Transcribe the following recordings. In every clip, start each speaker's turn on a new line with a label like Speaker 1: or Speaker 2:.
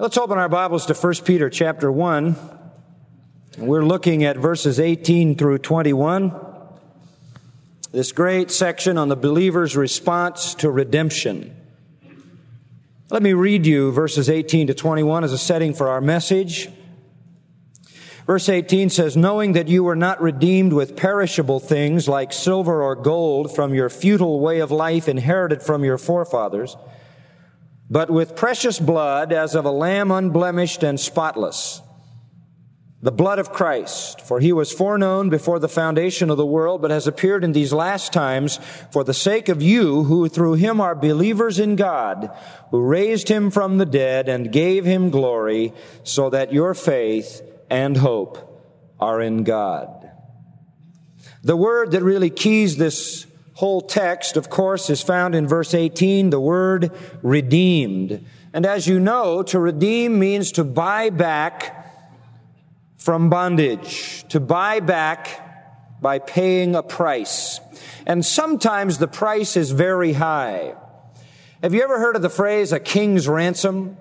Speaker 1: Let's open our Bibles to 1 Peter chapter 1. We're looking at verses 18 through 21. This great section on the believer's response to redemption. Let me read you verses 18 to 21 as a setting for our message. Verse 18 says, Knowing that you were not redeemed with perishable things like silver or gold from your futile way of life inherited from your forefathers, but with precious blood as of a lamb unblemished and spotless. The blood of Christ, for he was foreknown before the foundation of the world, but has appeared in these last times for the sake of you who through him are believers in God, who raised him from the dead and gave him glory, so that your faith and hope are in God. The word that really keys this whole text, of course, is found in verse 18, the word redeemed. And as you know, to redeem means to buy back from bondage, to buy back by paying a price. And sometimes the price is very high. Have you ever heard of the phrase a king's ransom?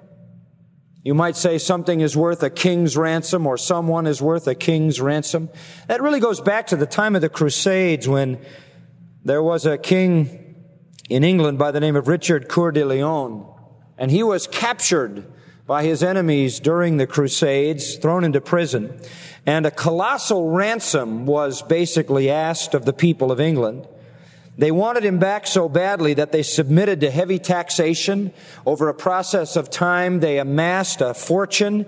Speaker 1: You might say something is worth a king's ransom or someone is worth a king's ransom. That really goes back to the time of the Crusades when there was a king in England by the name of Richard Coeur de Lion, and he was captured by his enemies during the Crusades, thrown into prison, and a colossal ransom was basically asked of the people of England. They wanted him back so badly that they submitted to heavy taxation. Over a process of time, they amassed a fortune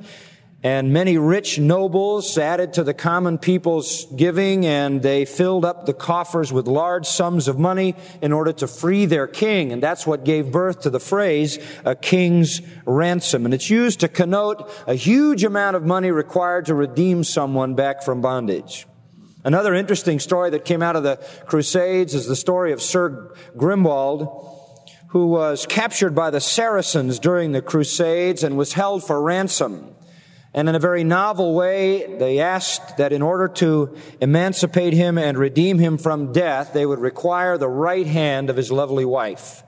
Speaker 1: and many rich nobles added to the common people's giving and they filled up the coffers with large sums of money in order to free their king. And that's what gave birth to the phrase, a king's ransom. And it's used to connote a huge amount of money required to redeem someone back from bondage. Another interesting story that came out of the Crusades is the story of Sir Grimwald, who was captured by the Saracens during the Crusades and was held for ransom. And in a very novel way, they asked that in order to emancipate him and redeem him from death, they would require the right hand of his lovely wife.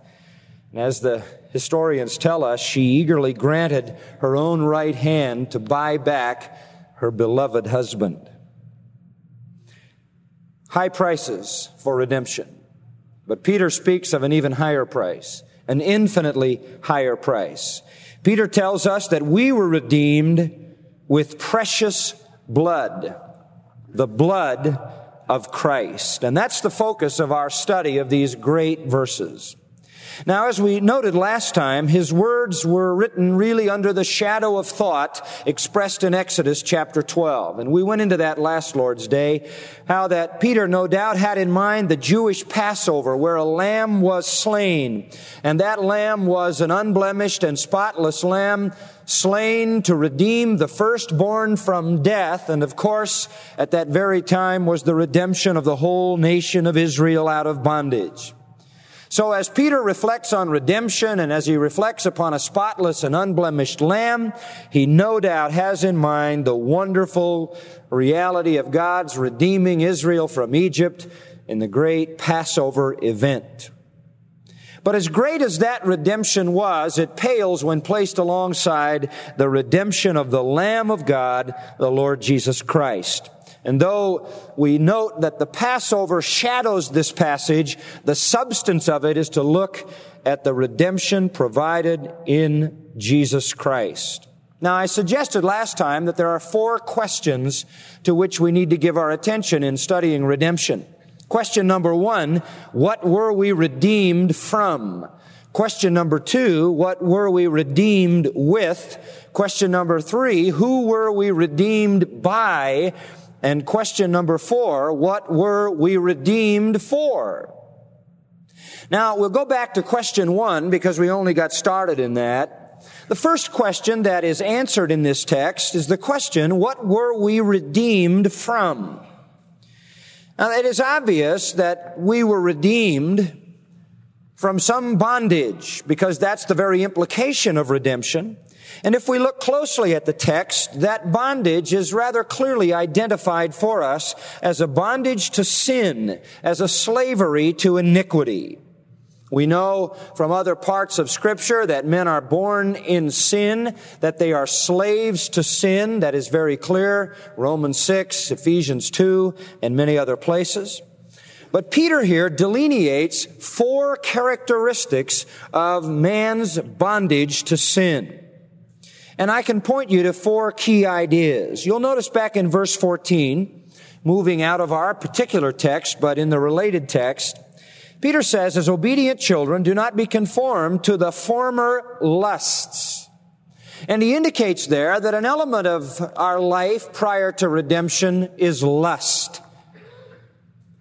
Speaker 1: And as the historians tell us, she eagerly granted her own right hand to buy back her beloved husband. High prices for redemption. But Peter speaks of an even higher price, an infinitely higher price. Peter tells us that we were redeemed with precious blood, the blood of Christ. And that's the focus of our study of these great verses. Now, as we noted last time, his words were written really under the shadow of thought expressed in Exodus chapter 12. And we went into that last Lord's Day, how that Peter no doubt had in mind the Jewish Passover where a lamb was slain. And that lamb was an unblemished and spotless lamb slain to redeem the firstborn from death. And of course, at that very time was the redemption of the whole nation of Israel out of bondage. So as Peter reflects on redemption and as he reflects upon a spotless and unblemished lamb, he no doubt has in mind the wonderful reality of God's redeeming Israel from Egypt in the great Passover event. But as great as that redemption was, it pales when placed alongside the redemption of the Lamb of God, the Lord Jesus Christ. And though we note that the Passover shadows this passage, the substance of it is to look at the redemption provided in Jesus Christ. Now, I suggested last time that there are four questions to which we need to give our attention in studying redemption. Question number one, what were we redeemed from? Question number two, what were we redeemed with? Question number three, who were we redeemed by? And question number four, what were we redeemed for? Now, we'll go back to question one because we only got started in that. The first question that is answered in this text is the question, what were we redeemed from? Now, it is obvious that we were redeemed from some bondage because that's the very implication of redemption. And if we look closely at the text, that bondage is rather clearly identified for us as a bondage to sin, as a slavery to iniquity. We know from other parts of scripture that men are born in sin, that they are slaves to sin. That is very clear. Romans 6, Ephesians 2, and many other places. But Peter here delineates four characteristics of man's bondage to sin. And I can point you to four key ideas. You'll notice back in verse 14, moving out of our particular text, but in the related text, Peter says, as obedient children, do not be conformed to the former lusts. And he indicates there that an element of our life prior to redemption is lust.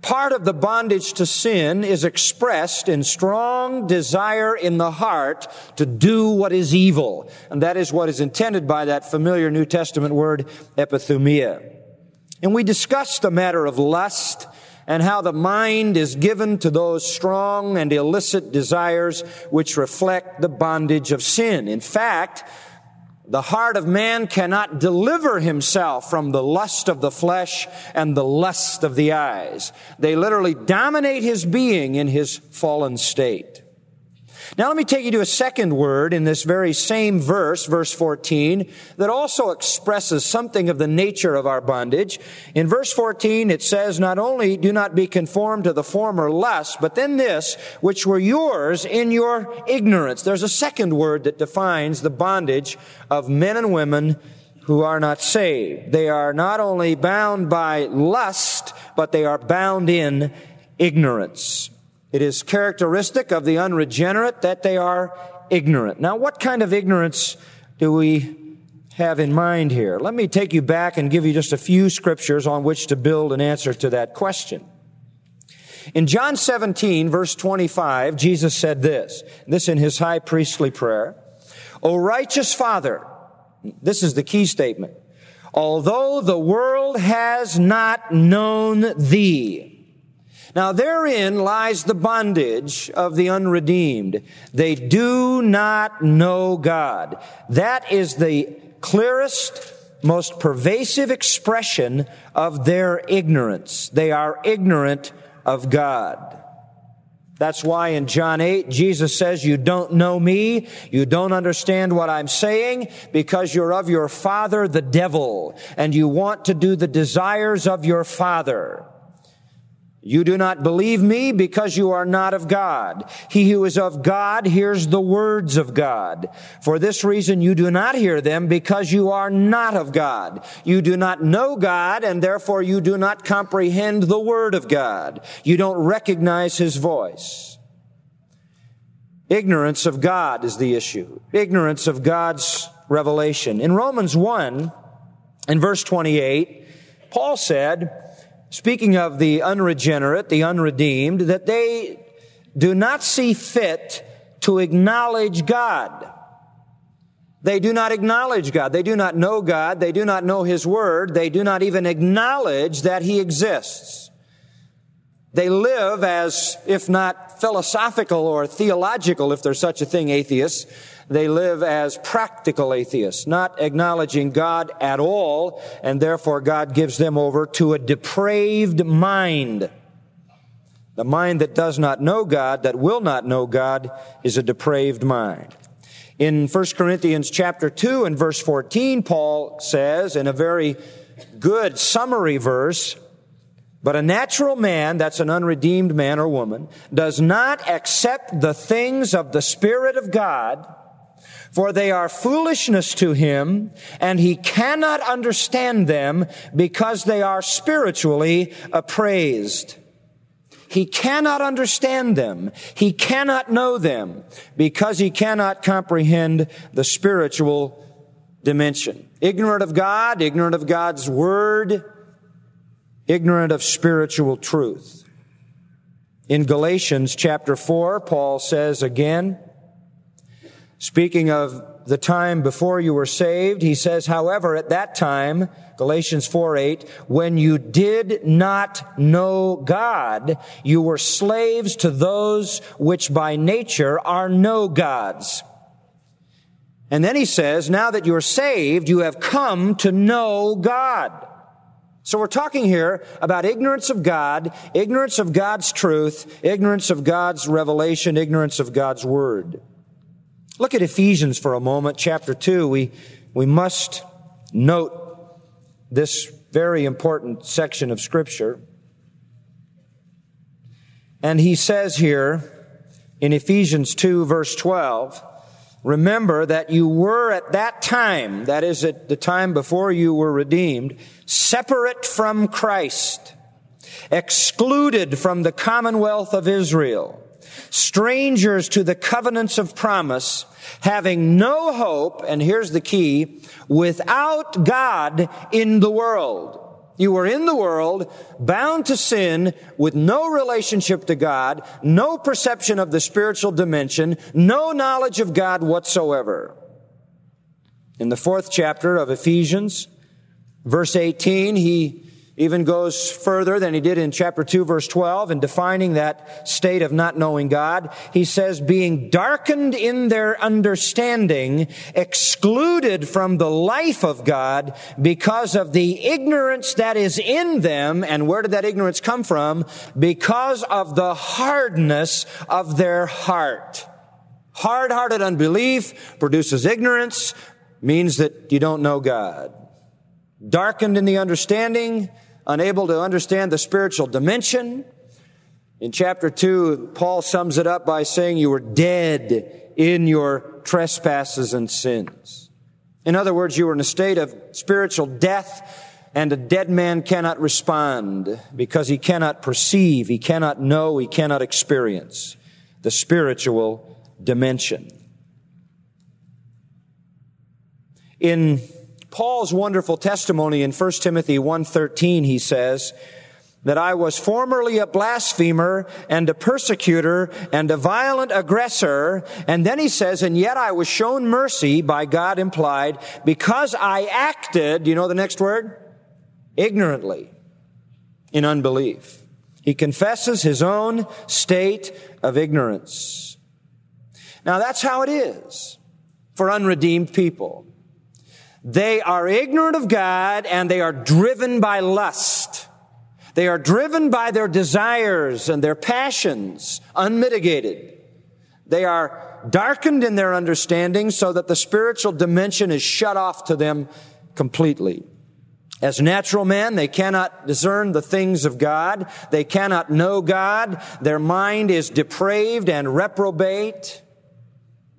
Speaker 1: Part of the bondage to sin is expressed in strong desire in the heart to do what is evil. And that is what is intended by that familiar New Testament word, epithumia. And we discussed the matter of lust and how the mind is given to those strong and illicit desires which reflect the bondage of sin. In fact, the heart of man cannot deliver himself from the lust of the flesh and the lust of the eyes. They literally dominate his being in his fallen state. Now let me take you to a second word in this very same verse, verse 14, that also expresses something of the nature of our bondage. In verse 14, it says, not only do not be conformed to the former lust, but then this, which were yours in your ignorance. There's a second word that defines the bondage of men and women who are not saved. They are not only bound by lust, but they are bound in ignorance. It is characteristic of the unregenerate that they are ignorant. Now, what kind of ignorance do we have in mind here? Let me take you back and give you just a few scriptures on which to build an answer to that question. In John 17, verse 25, Jesus said this, this in his high priestly prayer, O righteous Father, this is the key statement, although the world has not known thee, now therein lies the bondage of the unredeemed. They do not know God. That is the clearest, most pervasive expression of their ignorance. They are ignorant of God. That's why in John 8, Jesus says, you don't know me. You don't understand what I'm saying because you're of your father, the devil, and you want to do the desires of your father. You do not believe me because you are not of God. He who is of God hears the words of God. For this reason you do not hear them because you are not of God. You do not know God and therefore you do not comprehend the word of God. You don't recognize his voice. Ignorance of God is the issue. Ignorance of God's revelation. In Romans 1, in verse 28, Paul said, speaking of the unregenerate, the unredeemed, that they do not see fit to acknowledge God. They do not acknowledge God. They do not know God. They do not know His Word. They do not even acknowledge that He exists. They live as, if not philosophical or theological, if there's such a thing, atheists, they live as practical atheists, not acknowledging God at all, and therefore God gives them over to a depraved mind. The mind that does not know God, that will not know God, is a depraved mind. In 1 Corinthians chapter 2 and verse 14, Paul says in a very good summary verse, but a natural man, that's an unredeemed man or woman, does not accept the things of the Spirit of God, for they are foolishness to him, and he cannot understand them because they are spiritually appraised. He cannot understand them. He cannot know them because he cannot comprehend the spiritual dimension. Ignorant of God, ignorant of God's word, ignorant of spiritual truth. In Galatians chapter 4, Paul says again, Speaking of the time before you were saved, he says, however, at that time, Galatians 4 8, when you did not know God, you were slaves to those which by nature are no gods. And then he says, now that you're saved, you have come to know God. So we're talking here about ignorance of God, ignorance of God's truth, ignorance of God's revelation, ignorance of God's word. Look at Ephesians for a moment, chapter 2. We, we must note this very important section of scripture. And he says here in Ephesians 2 verse 12, remember that you were at that time, that is at the time before you were redeemed, separate from Christ, excluded from the commonwealth of Israel, strangers to the covenants of promise, having no hope, and here's the key, without God in the world. You were in the world, bound to sin, with no relationship to God, no perception of the spiritual dimension, no knowledge of God whatsoever. In the fourth chapter of Ephesians, verse 18, he even goes further than he did in chapter 2 verse 12 in defining that state of not knowing God. He says, being darkened in their understanding, excluded from the life of God because of the ignorance that is in them. And where did that ignorance come from? Because of the hardness of their heart. Hard-hearted unbelief produces ignorance, means that you don't know God darkened in the understanding, unable to understand the spiritual dimension. In chapter 2, Paul sums it up by saying you were dead in your trespasses and sins. In other words, you were in a state of spiritual death and a dead man cannot respond because he cannot perceive, he cannot know, he cannot experience the spiritual dimension. In Paul's wonderful testimony in 1 Timothy 1.13, he says, that I was formerly a blasphemer and a persecutor and a violent aggressor. And then he says, and yet I was shown mercy by God implied because I acted, you know the next word? Ignorantly in unbelief. He confesses his own state of ignorance. Now that's how it is for unredeemed people. They are ignorant of God and they are driven by lust. They are driven by their desires and their passions, unmitigated. They are darkened in their understanding so that the spiritual dimension is shut off to them completely. As natural men, they cannot discern the things of God. They cannot know God. Their mind is depraved and reprobate.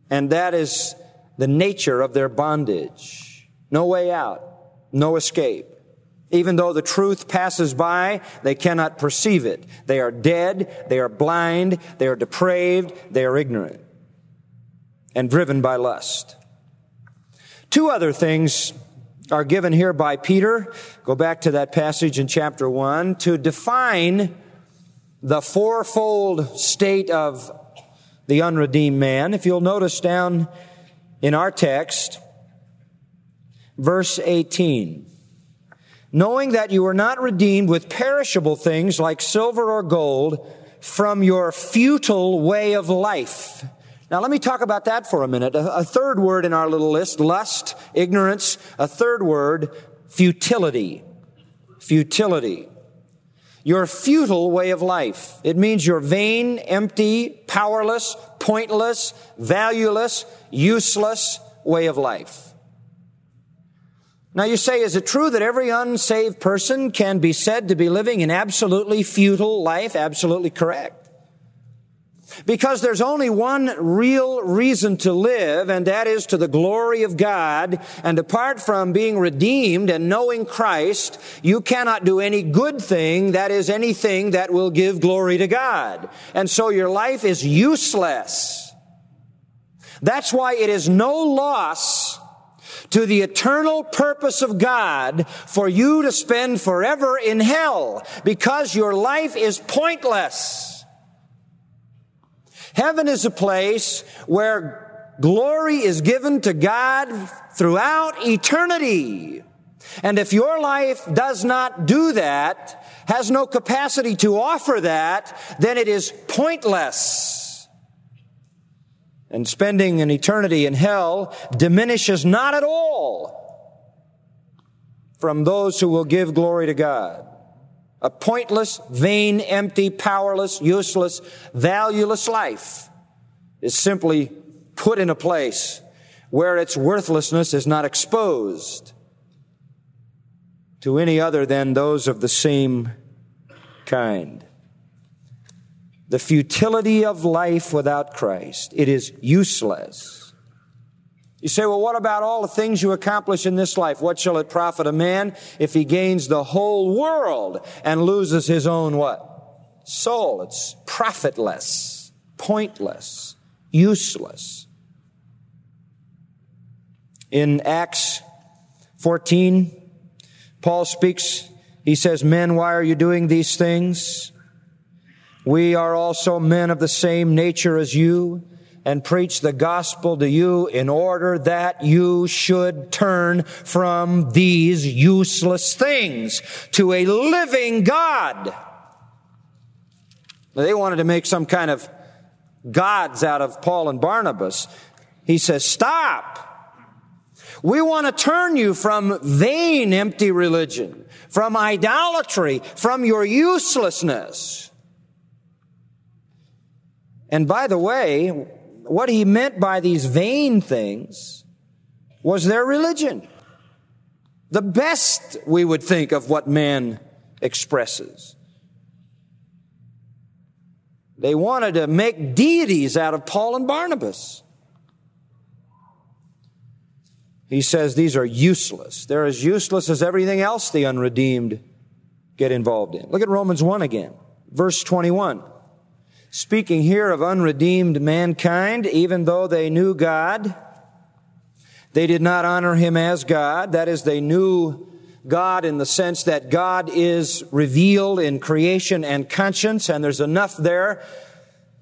Speaker 1: And that is the nature of their bondage. No way out. No escape. Even though the truth passes by, they cannot perceive it. They are dead, they are blind, they are depraved, they are ignorant, and driven by lust. Two other things are given here by Peter. Go back to that passage in chapter 1 to define the fourfold state of the unredeemed man. If you'll notice down in our text, verse 18. Knowing that you were not redeemed with perishable things like silver or gold from your futile way of life. Now let me talk about that for a minute. A, a third word in our little list, lust, ignorance. A third word, futility. Futility. Your futile way of life. It means your vain, empty, powerless, pointless, valueless, useless way of life. Now you say, is it true that every unsaved person can be said to be living an absolutely futile life? Absolutely correct. Because there's only one real reason to live, and that is to the glory of God. And apart from being redeemed and knowing Christ, you cannot do any good thing, that is anything that will give glory to God. And so your life is useless. That's why it is no loss to the eternal purpose of God for you to spend forever in hell because your life is pointless. Heaven is a place where glory is given to God throughout eternity. And if your life does not do that, has no capacity to offer that, then it is pointless and spending an eternity in hell diminishes not at all from those who will give glory to God. A pointless, vain, empty, powerless, useless, valueless life is simply put in a place where its worthlessness is not exposed to any other than those of the same kind. The futility of life without Christ. It is useless. You say, well, what about all the things you accomplish in this life? What shall it profit a man if he gains the whole world and loses his own what? Soul. It's profitless, pointless, useless. In Acts 14, Paul speaks, he says, Men, why are you doing these things? We are also men of the same nature as you and preach the gospel to you in order that you should turn from these useless things to a living God. They wanted to make some kind of gods out of Paul and Barnabas. He says, stop. We want to turn you from vain, empty religion, from idolatry, from your uselessness. And by the way, what he meant by these vain things was their religion. The best, we would think, of what man expresses. They wanted to make deities out of Paul and Barnabas. He says these are useless. They're as useless as everything else the unredeemed get involved in. Look at Romans 1 again, verse 21. Speaking here of unredeemed mankind, even though they knew God, they did not honor him as God. That is, they knew God in the sense that God is revealed in creation and conscience, and there's enough there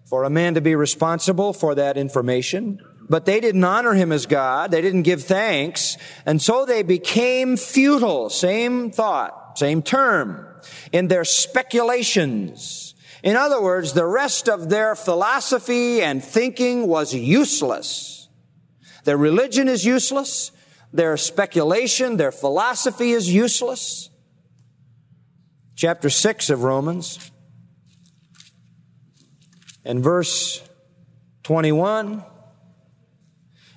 Speaker 1: for a man to be responsible for that information but they didn't honor him as God. They didn't give thanks. And so they became futile. Same thought, same term in their speculations. In other words, the rest of their philosophy and thinking was useless. Their religion is useless. Their speculation, their philosophy is useless. Chapter 6 of Romans and verse 21.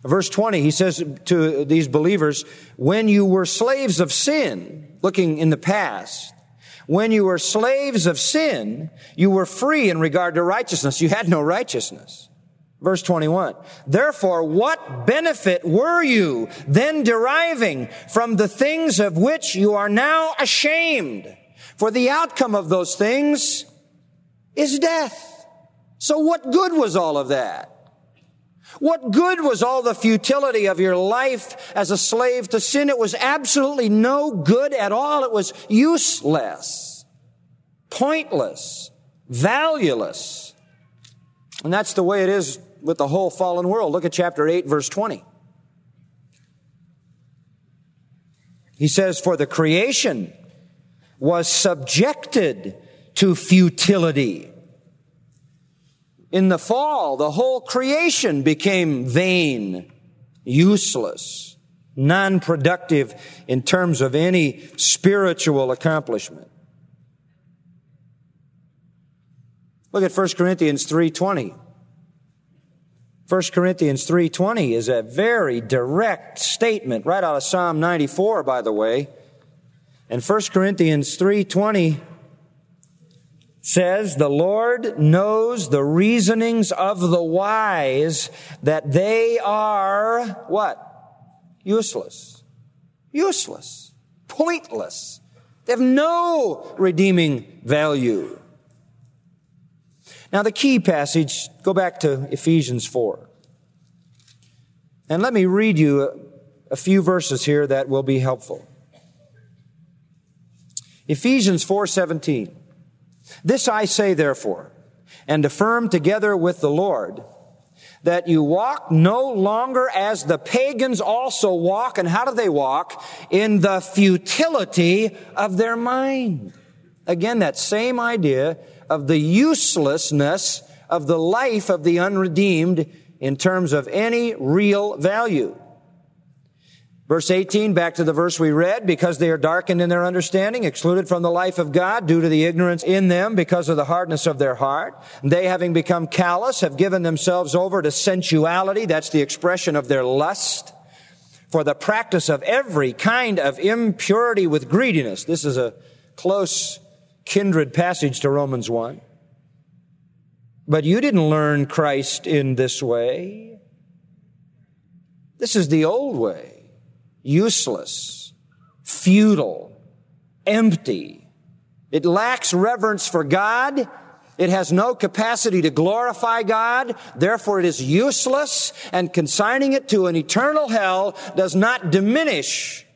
Speaker 1: Verse 20, he says to these believers, when you were slaves of sin, looking in the past, when you were slaves of sin, you were free in regard to righteousness. You had no righteousness. Verse 21. Therefore, what benefit were you then deriving from the things of which you are now ashamed? For the outcome of those things is death. So what good was all of that? What good was all the futility of your life as a slave to sin? It was absolutely no good at all. It was useless, pointless, valueless. And that's the way it is with the whole fallen world. Look at chapter 8, verse 20. He says, For the creation was subjected to futility in the fall, the whole creation became vain, useless, non-productive in terms of any spiritual accomplishment. Look at 1 Corinthians 3:20. 1 Corinthians 3:20 is a very direct statement right out of Psalm 94 by the way. And 1 Corinthians 3:20 says, The Lord knows the reasonings of the wise that they are what? Useless. Useless. Pointless. They have no redeeming value. Now, the key passage, go back to Ephesians 4. And let me read you a, few verses here that will be helpful. Ephesians 4:17 this I say therefore, and affirm together with the Lord, that you walk no longer as the pagans also walk. And how do they walk? In the futility of their mind. Again, that same idea of the uselessness of the life of the unredeemed in terms of any real value. Verse 18, back to the verse we read, because they are darkened in their understanding, excluded from the life of God due to the ignorance in them because of the hardness of their heart. They, having become callous, have given themselves over to sensuality. That's the expression of their lust. For the practice of every kind of impurity with greediness. This is a close kindred passage to Romans 1. But you didn't learn Christ in this way. This is the old way useless, futile, empty. It lacks reverence for God. It has no capacity to glorify God. Therefore, it is useless and consigning it to an eternal hell does not diminish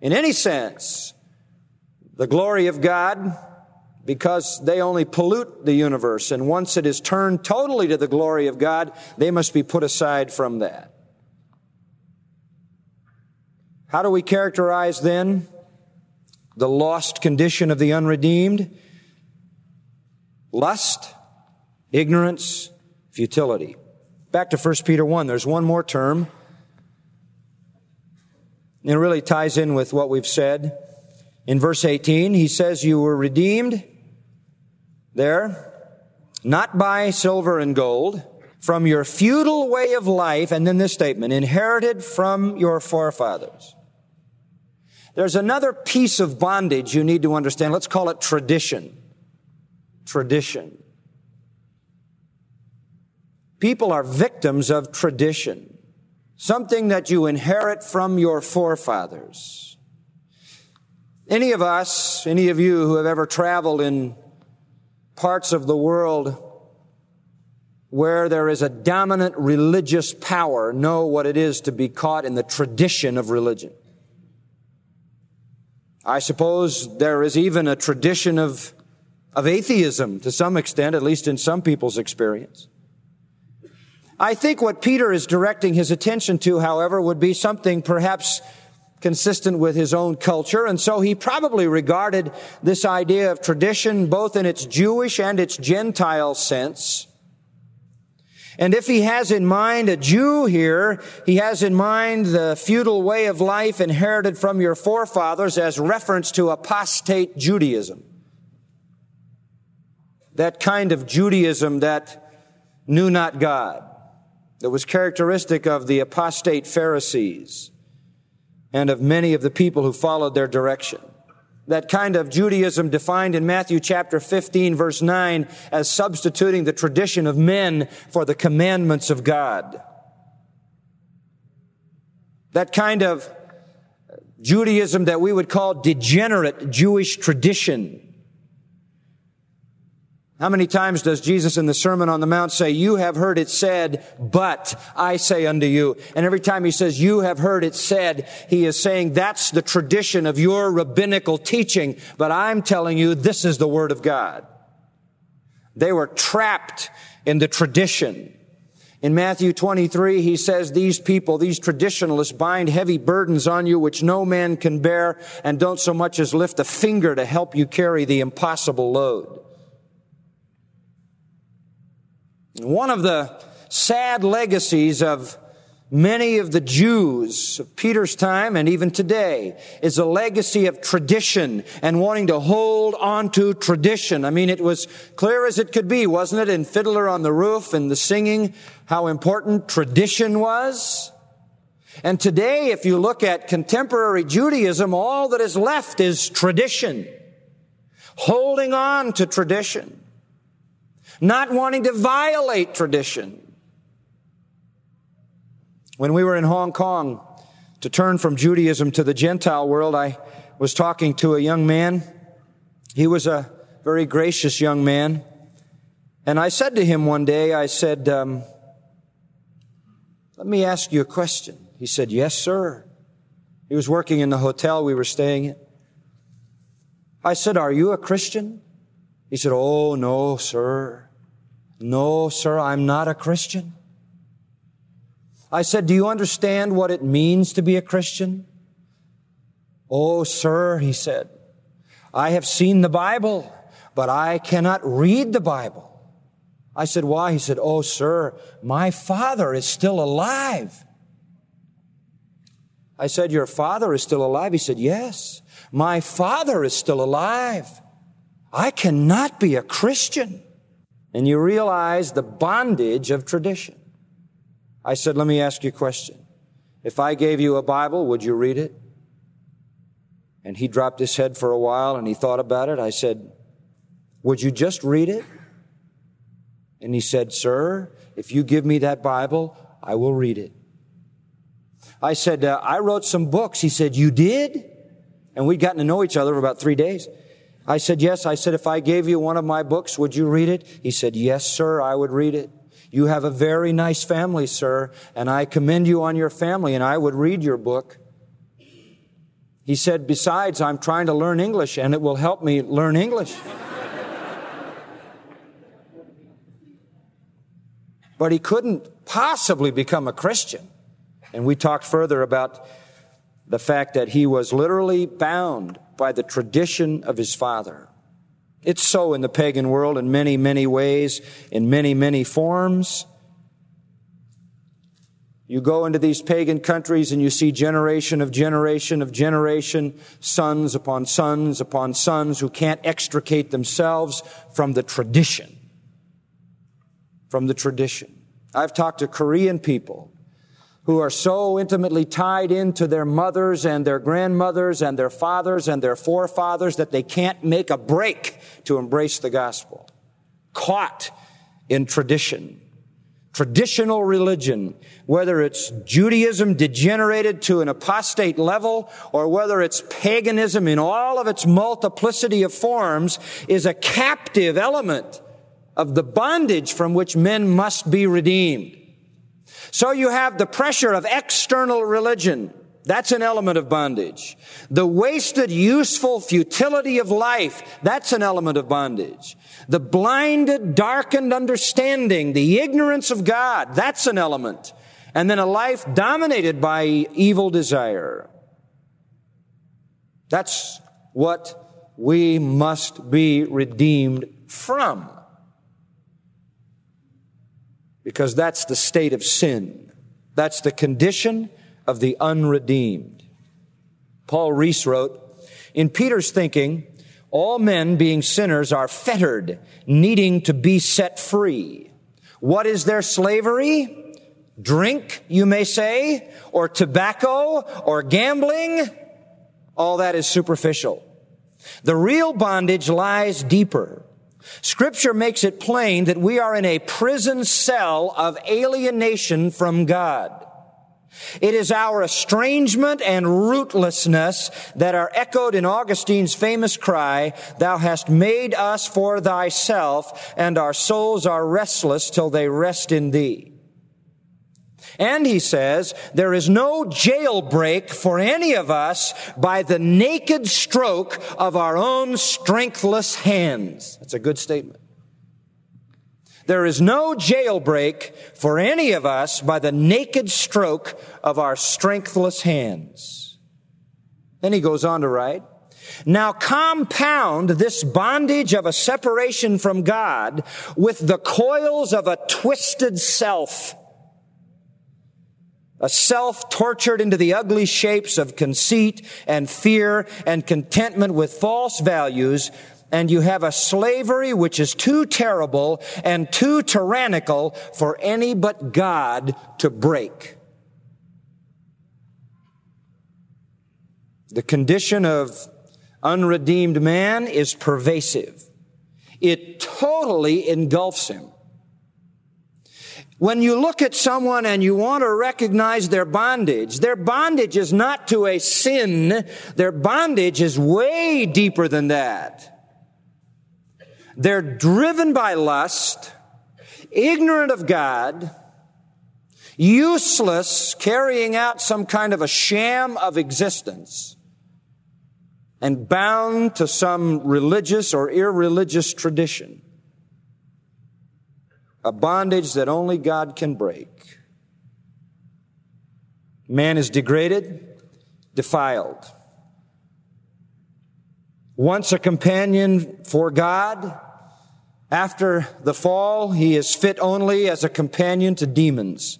Speaker 1: in any sense the glory of God because they only pollute the universe. And once it is turned totally to the glory of God, they must be put aside from that. How do we characterize then the lost condition of the unredeemed? Lust, ignorance, futility. Back to 1 Peter 1, there's one more term. It really ties in with what we've said. In verse 18, he says, You were redeemed there, not by silver and gold, from your feudal way of life, and then this statement, inherited from your forefathers. There's another piece of bondage you need to understand. Let's call it tradition. Tradition. People are victims of tradition. Something that you inherit from your forefathers. Any of us, any of you who have ever traveled in parts of the world where there is a dominant religious power know what it is to be caught in the tradition of religion. I suppose there is even a tradition of, of atheism to some extent, at least in some people's experience. I think what Peter is directing his attention to, however, would be something perhaps consistent with his own culture. And so he probably regarded this idea of tradition both in its Jewish and its Gentile sense and if he has in mind a Jew here, he has in mind the feudal way of life inherited from your forefathers as reference to apostate Judaism. That kind of Judaism that knew not God, that was characteristic of the apostate Pharisees and of many of the people who followed their direction that kind of Judaism defined in Matthew chapter 15 verse 9 as substituting the tradition of men for the commandments of God. That kind of Judaism that we would call degenerate Jewish tradition how many times does Jesus in the Sermon on the Mount say, you have heard it said, but I say unto you. And every time he says, you have heard it said, he is saying that's the tradition of your rabbinical teaching, but I'm telling you this is the Word of God. They were trapped in the tradition. In Matthew 23, he says, these people, these traditionalists bind heavy burdens on you which no man can bear and don't so much as lift a finger to help you carry the impossible load. One of the sad legacies of many of the Jews of Peter's time and even today is a legacy of tradition and wanting to hold on to tradition. I mean, it was clear as it could be, wasn't it, in Fiddler on the Roof and the singing, how important tradition was? And today, if you look at contemporary Judaism, all that is left is tradition. Holding on to tradition not wanting to violate tradition. When we were in Hong Kong to turn from Judaism to the Gentile world, I was talking to a young man. He was a very gracious young man. And I said to him one day, I said, um, let me ask you a question. He said, yes, sir. He was working in the hotel we were staying in. I said, are you a Christian? He said, oh, no, sir. No, sir, I'm not a Christian. I said, do you understand what it means to be a Christian? Oh, sir, he said, I have seen the Bible, but I cannot read the Bible. I said, why? He said, oh, sir, my father is still alive. I said, Your father is still alive? He said, Yes, my father is still alive. I cannot be a Christian. And you realize the bondage of tradition. I said, Let me ask you a question. If I gave you a Bible, would you read it? And he dropped his head for a while and he thought about it. I said, Would you just read it? And he said, Sir, if you give me that Bible, I will read it. I said, uh, I wrote some books. He said, You did? And we'd gotten to know each other for about three days. I said, Yes. I said, If I gave you one of my books, would you read it? He said, Yes, sir, I would read it. You have a very nice family, sir, and I commend you on your family, and I would read your book. He said, Besides, I'm trying to learn English, and it will help me learn English. but he couldn't possibly become a Christian. And we talked further about the fact that he was literally bound by the tradition of his father. It's so in the pagan world in many, many ways, in many, many forms. You go into these pagan countries and you see generation of generation of generation, sons upon sons upon sons who can't extricate themselves from the tradition. From the tradition. I've talked to Korean people who are so intimately tied into their mothers and their grandmothers and their fathers and their forefathers that they can't make a break to embrace the gospel. Caught in tradition. Traditional religion, whether it's Judaism degenerated to an apostate level or whether it's paganism in all of its multiplicity of forms, is a captive element of the bondage from which men must be redeemed. So you have the pressure of external religion. That's an element of bondage. The wasted, useful futility of life. That's an element of bondage. The blinded, darkened understanding, the ignorance of God. That's an element. And then a life dominated by evil desire. That's what we must be redeemed from because that's the state of sin. That's the condition of the unredeemed. Paul Rees wrote, in Peter's thinking, all men being sinners are fettered, needing to be set free. What is their slavery? Drink, you may say, or tobacco, or gambling. All that is superficial. The real bondage lies deeper. Scripture makes it plain that we are in a prison cell of alienation from God. It is our estrangement and rootlessness that are echoed in Augustine's famous cry, Thou hast made us for thyself, and our souls are restless till they rest in thee. And he says, there is no jailbreak for any of us by the naked stroke of our own strengthless hands. That's a good statement. There is no jailbreak for any of us by the naked stroke of our strengthless hands. Then he goes on to write, now compound this bondage of a separation from God with the coils of a twisted self a self tortured into the ugly shapes of conceit and fear and contentment with false values, and you have a slavery which is too terrible and too tyrannical for any but God to break. The condition of unredeemed man is pervasive. It totally engulfs him. When you look at someone and you want to recognize their bondage, their bondage is not to a sin. Their bondage is way deeper than that. They're driven by lust, ignorant of God, useless, carrying out some kind of a sham of existence, and bound to some religious or irreligious tradition a bondage that only God can break. Man is degraded, defiled. Once a companion for God, after the fall, he is fit only as a companion to demons.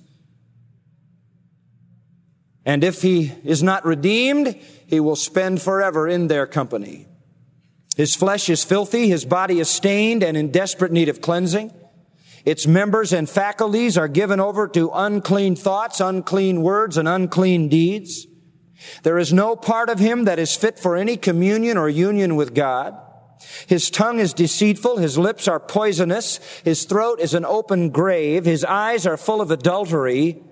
Speaker 1: And if he is not redeemed, he will spend forever in their company. His flesh is filthy, his body is stained and in desperate need of cleansing. Its members and faculties are given over to unclean thoughts, unclean words, and unclean deeds. There is no part of him that is fit for any communion or union with God. His tongue is deceitful, his lips are poisonous, his throat is an open grave, his eyes are full of adultery,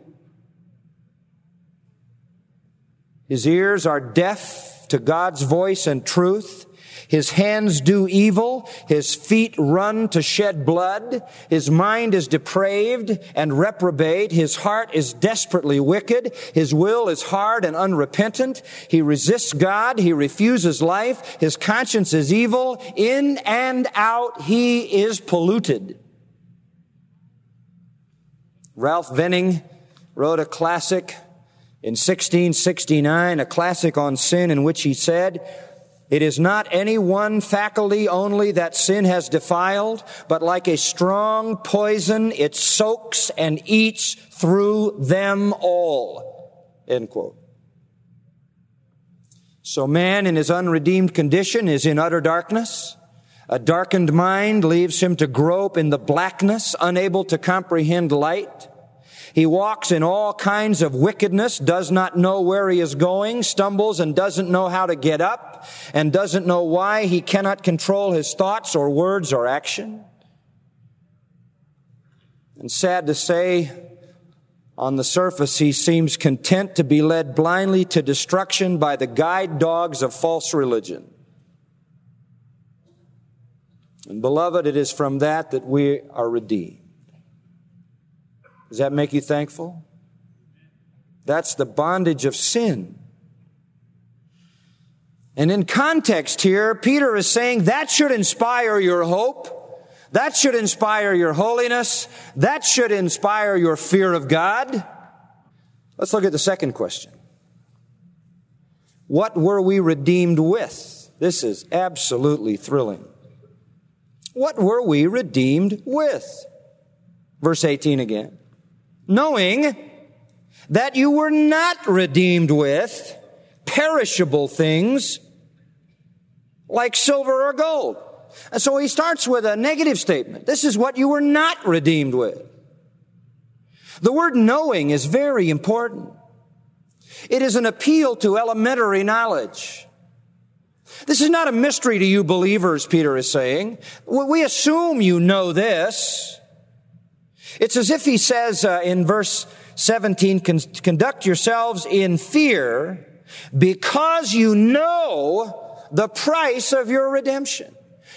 Speaker 1: his ears are deaf to God's voice and truth. His hands do evil. His feet run to shed blood. His mind is depraved and reprobate. His heart is desperately wicked. His will is hard and unrepentant. He resists God. He refuses life. His conscience is evil. In and out, he is polluted. Ralph Venning wrote a classic in 1669, a classic on sin in which he said, it is not any one faculty only that sin has defiled, but like a strong poison, it soaks and eats through them all. End quote. So man in his unredeemed condition is in utter darkness. A darkened mind leaves him to grope in the blackness, unable to comprehend light. He walks in all kinds of wickedness, does not know where he is going, stumbles and doesn't know how to get up, and doesn't know why he cannot control his thoughts or words or action. And sad to say, on the surface, he seems content to be led blindly to destruction by the guide dogs of false religion. And beloved, it is from that that we are redeemed. Does that make you thankful? That's the bondage of sin. And in context here, Peter is saying that should inspire your hope. That should inspire your holiness. That should inspire your fear of God. Let's look at the second question. What were we redeemed with? This is absolutely thrilling. What were we redeemed with? Verse 18 again knowing that you were not redeemed with perishable things like silver or gold. And so he starts with a negative statement. This is what you were not redeemed with. The word knowing is very important. It is an appeal to elementary knowledge. This is not a mystery to you believers, Peter is saying. We assume you know this. It's as if he says uh, in verse 17, conduct yourselves in fear because you know the price of your redemption.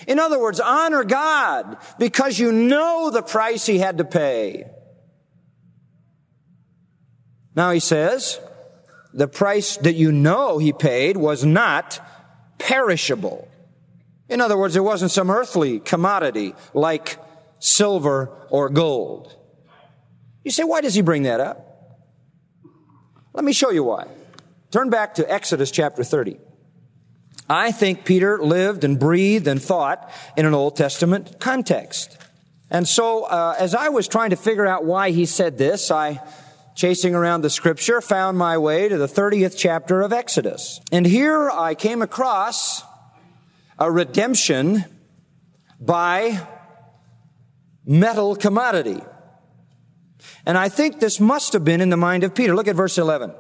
Speaker 1: In other words, honor God because you know the price he had to pay. Now he says, the price that you know he paid was not perishable. In other words, it wasn't some earthly commodity like silver, or gold. You say, why does he bring that up? Let me show you why. Turn back to Exodus chapter 30. I think Peter lived and breathed and thought in an Old Testament context. And so, uh, as I was trying to figure out why he said this, I, chasing around the scripture, found my way to the 30th chapter of Exodus. And here I came across a redemption by metal commodity. And I think this must have been in the mind of Peter. Look at verse 11.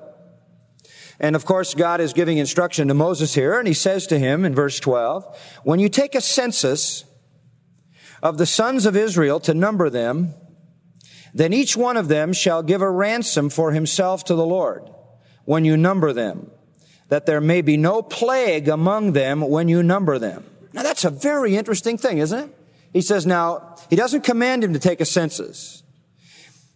Speaker 1: And of course, God is giving instruction to Moses here, and he says to him in verse 12, when you take a census of the sons of Israel to number them, then each one of them shall give a ransom for himself to the Lord when you number them, that there may be no plague among them when you number them. Now that's a very interesting thing, isn't it? He says now, he doesn't command him to take a census.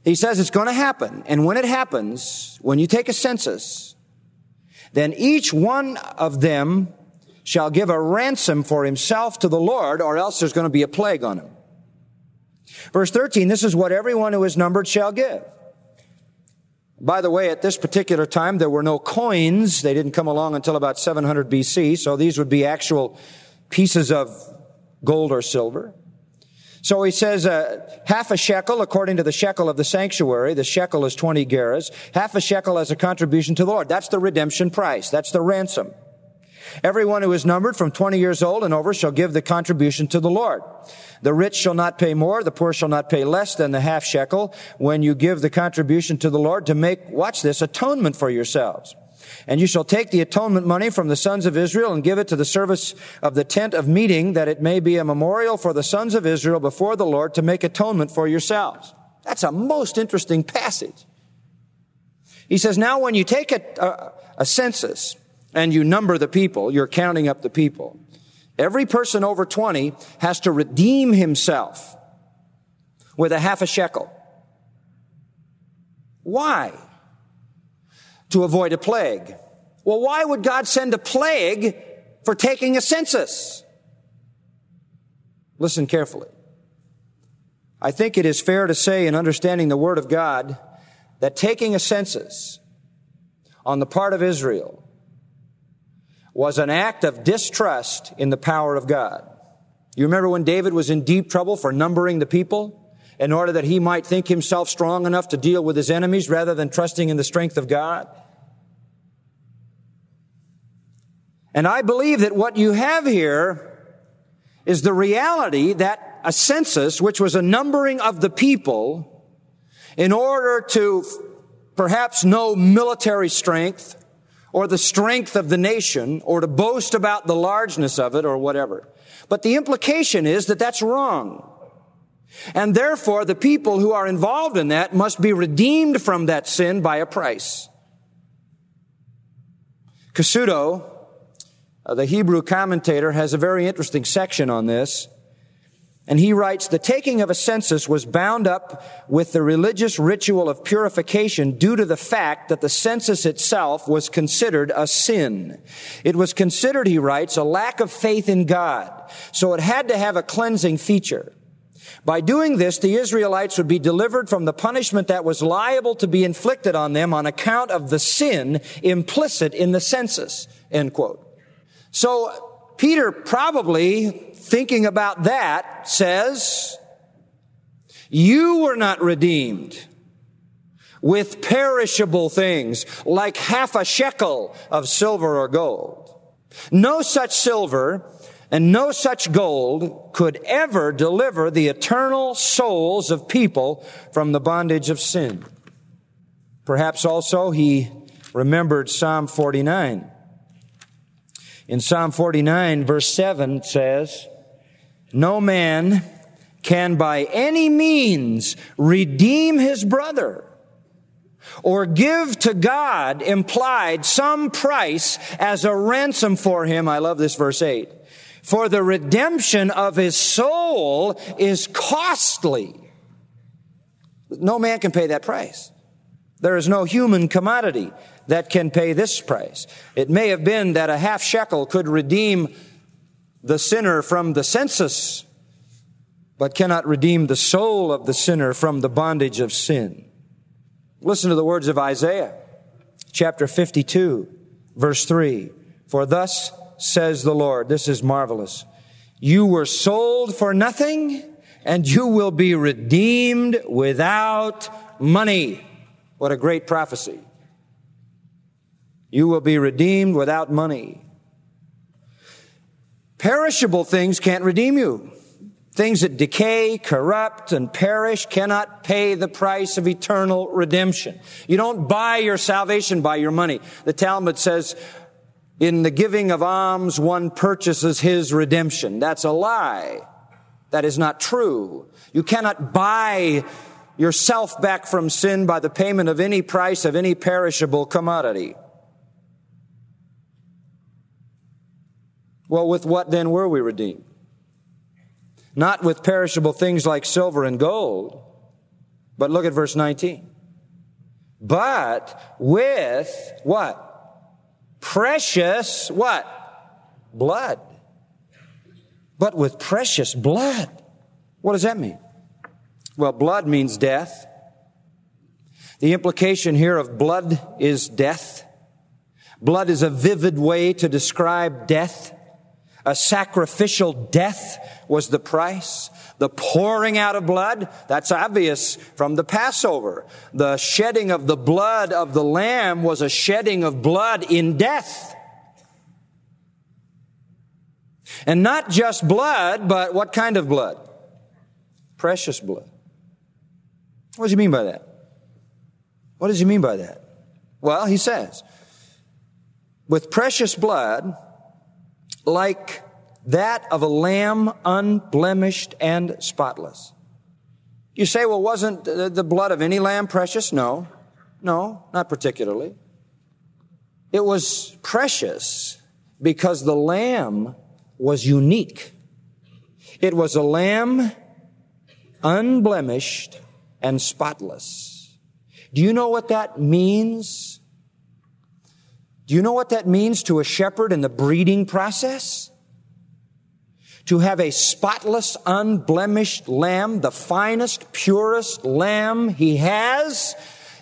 Speaker 1: He says it's going to happen. And when it happens, when you take a census, then each one of them shall give a ransom for himself to the Lord, or else there's going to be a plague on him. Verse 13, this is what everyone who is numbered shall give. By the way, at this particular time, there were no coins. They didn't come along until about 700 BC, so these would be actual pieces of gold or silver. So he says, uh, half a shekel according to the shekel of the sanctuary. The shekel is 20 gerahs. Half a shekel as a contribution to the Lord. That's the redemption price. That's the ransom. Everyone who is numbered from 20 years old and over shall give the contribution to the Lord. The rich shall not pay more, the poor shall not pay less than the half shekel when you give the contribution to the Lord to make, watch this, atonement for yourselves. And you shall take the atonement money from the sons of Israel and give it to the service of the tent of meeting that it may be a memorial for the sons of Israel before the Lord to make atonement for yourselves. That's a most interesting passage. He says, now when you take a, a, a census and you number the people, you're counting up the people. Every person over 20 has to redeem himself with a half a shekel. Why? To avoid a plague. Well, why would God send a plague for taking a census? Listen carefully. I think it is fair to say in understanding the Word of God that taking a census on the part of Israel was an act of distrust in the power of God. You remember when David was in deep trouble for numbering the people in order that he might think himself strong enough to deal with his enemies rather than trusting in the strength of God? And I believe that what you have here is the reality that a census, which was a numbering of the people, in order to perhaps know military strength or the strength of the nation or to boast about the largeness of it or whatever. But the implication is that that's wrong. And therefore, the people who are involved in that must be redeemed from that sin by a price. Cassuto, uh, the Hebrew commentator has a very interesting section on this. And he writes, the taking of a census was bound up with the religious ritual of purification due to the fact that the census itself was considered a sin. It was considered, he writes, a lack of faith in God. So it had to have a cleansing feature. By doing this, the Israelites would be delivered from the punishment that was liable to be inflicted on them on account of the sin implicit in the census. End quote. So Peter probably thinking about that says, you were not redeemed with perishable things like half a shekel of silver or gold. No such silver and no such gold could ever deliver the eternal souls of people from the bondage of sin. Perhaps also he remembered Psalm 49 in Psalm 49 verse 7 says, No man can by any means redeem his brother or give to God implied some price as a ransom for him. I love this verse 8. For the redemption of his soul is costly. No man can pay that price. There is no human commodity that can pay this price. It may have been that a half shekel could redeem the sinner from the census, but cannot redeem the soul of the sinner from the bondage of sin. Listen to the words of Isaiah, chapter 52, verse 3. For thus says the Lord, this is marvelous. You were sold for nothing, and you will be redeemed without money. What a great prophecy. You will be redeemed without money. Perishable things can't redeem you. Things that decay, corrupt, and perish cannot pay the price of eternal redemption. You don't buy your salvation by your money. The Talmud says, in the giving of alms, one purchases his redemption. That's a lie. That is not true. You cannot buy yourself back from sin by the payment of any price of any perishable commodity. Well, with what then were we redeemed? Not with perishable things like silver and gold, but look at verse 19. But with what? Precious what? Blood. But with precious blood. What does that mean? Well, blood means death. The implication here of blood is death. Blood is a vivid way to describe death A sacrificial death was the price. The pouring out of blood, that's obvious from the Passover. The shedding of the blood of the lamb was a shedding of blood in death. And not just blood, but what kind of blood? Precious blood. What does he mean by that? What does he mean by that? Well, he says, with precious blood, like that of a lamb unblemished and spotless. You say, well, wasn't the blood of any lamb precious? No. No, not particularly. It was precious because the lamb was unique. It was a lamb unblemished and spotless. Do you know what that means? Do you know what that means to a shepherd in the breeding process? To have a spotless, unblemished lamb, the finest, purest lamb he has,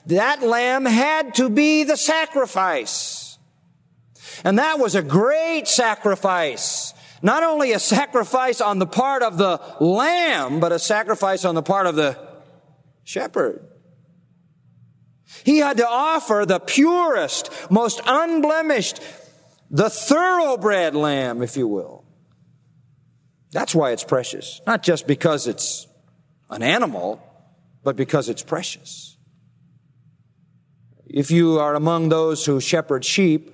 Speaker 1: that lamb had to be the sacrifice. And that was a great sacrifice. Not only a sacrifice on the part of the lamb, but a sacrifice on the part of the shepherd. He had to offer the purest, most unblemished, the thoroughbred lamb, if you will. That's why it's precious. Not just because it's an animal, but because it's precious. If you are among those who shepherd sheep,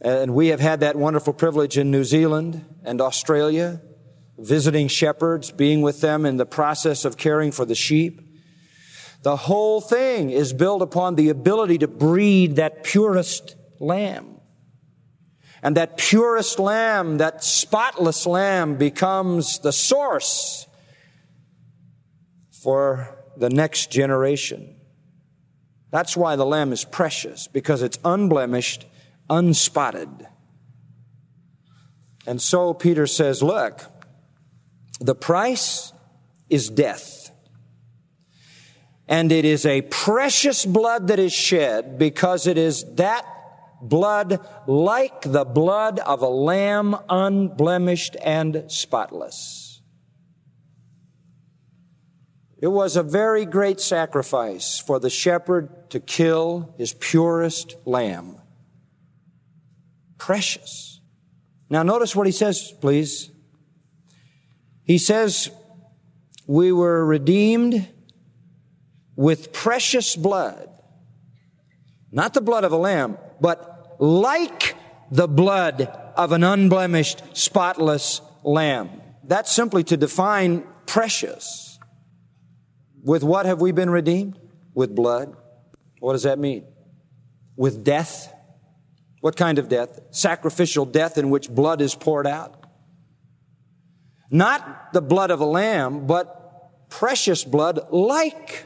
Speaker 1: and we have had that wonderful privilege in New Zealand and Australia, visiting shepherds, being with them in the process of caring for the sheep. The whole thing is built upon the ability to breed that purest lamb. And that purest lamb, that spotless lamb becomes the source for the next generation. That's why the lamb is precious, because it's unblemished, unspotted. And so Peter says, look, the price is death. And it is a precious blood that is shed because it is that blood like the blood of a lamb unblemished and spotless. It was a very great sacrifice for the shepherd to kill his purest lamb. Precious. Now notice what he says, please. He says, we were redeemed with precious blood. Not the blood of a lamb, but like the blood of an unblemished, spotless lamb. That's simply to define precious. With what have we been redeemed? With blood. What does that mean? With death. What kind of death? Sacrificial death in which blood is poured out. Not the blood of a lamb, but precious blood like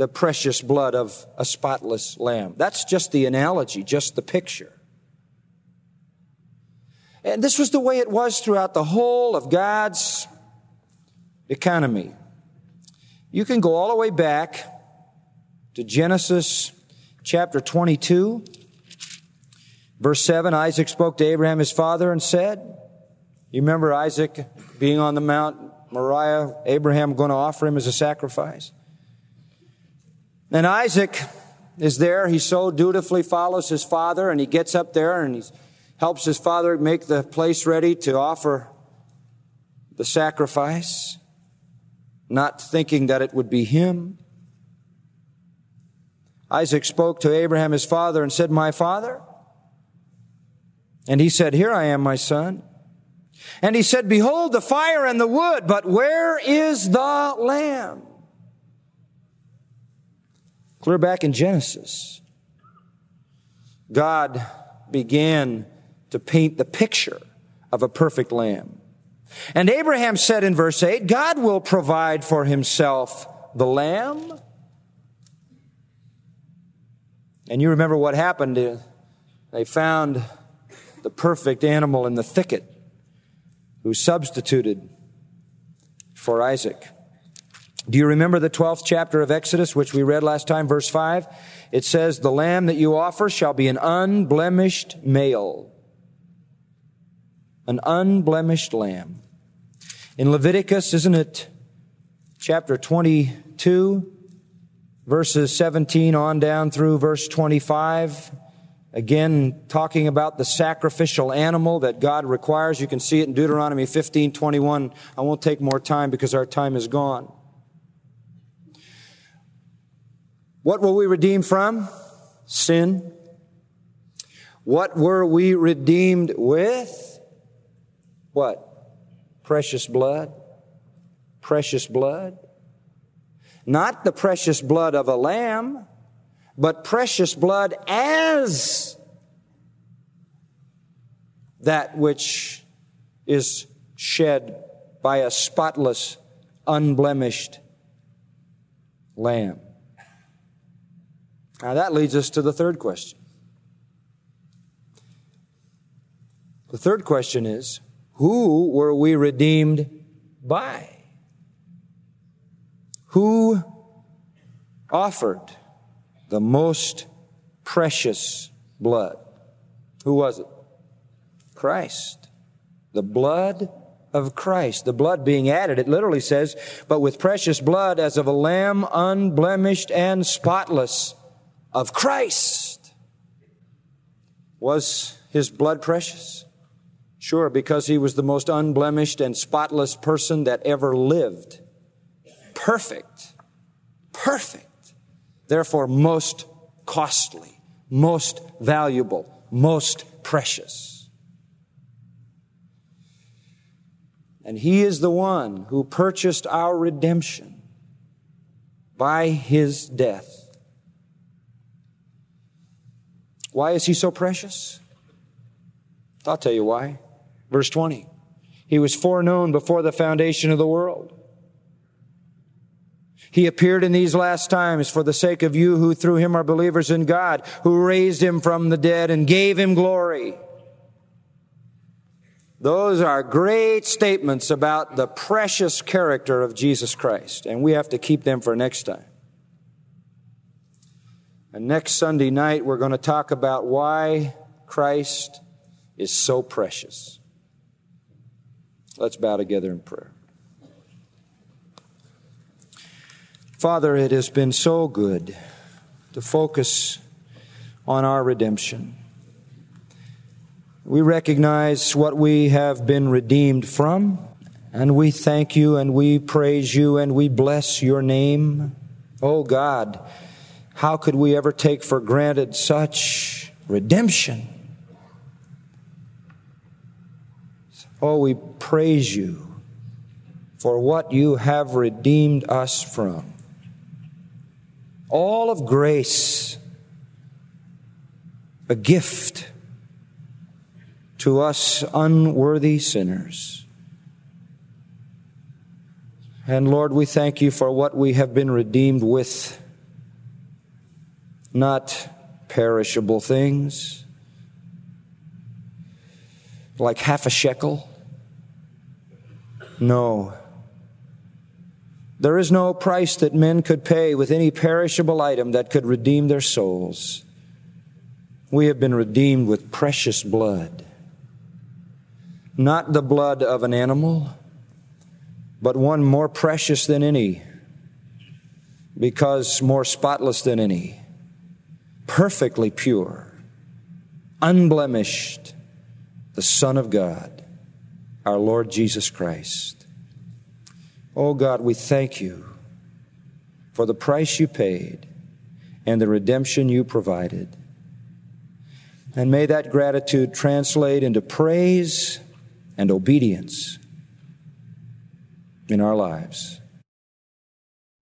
Speaker 1: the precious blood of a spotless lamb. That's just the analogy, just the picture. And this was the way it was throughout the whole of God's economy. You can go all the way back to Genesis chapter 22, verse 7. Isaac spoke to Abraham his father and said, You remember Isaac being on the Mount Moriah, Abraham going to offer him as a sacrifice? And Isaac is there. He so dutifully follows his father and he gets up there and he helps his father make the place ready to offer the sacrifice, not thinking that it would be him. Isaac spoke to Abraham, his father, and said, My father? And he said, Here I am, my son. And he said, Behold the fire and the wood, but where is the lamb? Clear back in Genesis, God began to paint the picture of a perfect lamb. And Abraham said in verse 8, God will provide for himself the lamb. And you remember what happened? They found the perfect animal in the thicket who substituted for Isaac. Do you remember the 12th chapter of Exodus, which we read last time, verse 5? It says, The lamb that you offer shall be an unblemished male. an unblemished lamb. In Leviticus, isn't it chapter 22, verses 17 on down through verse 25? Again, talking about the sacrificial animal that God requires. You can see it in Deuteronomy 15, 21. I won't take more time because our time is gone. What were we redeemed from? Sin. What were we redeemed with? What? Precious blood. Precious blood. Not the precious blood of a lamb, but precious blood as that which is shed by a spotless, unblemished lamb. Now that leads us to the third question. The third question is who were we redeemed by? Who offered the most precious blood? Who was it? Christ. The blood of Christ. The blood being added, it literally says, but with precious blood as of a lamb unblemished and spotless of Christ. Was his blood precious? Sure, because he was the most unblemished and spotless person that ever lived. Perfect. Perfect. Therefore, most costly, most valuable, most precious. And he is the one who purchased our redemption by his death. Why is he so precious? I'll tell you why. Verse 20. He was foreknown before the foundation of the world. He appeared in these last times for the sake of you who through him are believers in God, who raised him from the dead and gave him glory. Those are great statements about the precious character of Jesus Christ, and we have to keep them for next time. And next Sunday night, we're going to talk about why Christ is so precious. Let's bow together in prayer. Father, it has been so good to focus on our redemption. We recognize what we have been redeemed from, and we thank you and we praise you and we bless your name. Oh God, how could we ever take for granted such redemption? Oh, we praise you for what you have redeemed us from. All of grace, a gift to us unworthy sinners. And Lord, we thank you for what we have been redeemed with, not perishable things like half a shekel no. There is no price that men could pay with any perishable item that could redeem their souls. We have been redeemed with precious blood. Not the blood of an animal, but one more precious than any, because more spotless than any, perfectly pure, unblemished, the Son of God our Lord Jesus Christ. Oh God, we thank you for the price you paid and the redemption you provided. And may that gratitude translate into praise and obedience in our lives.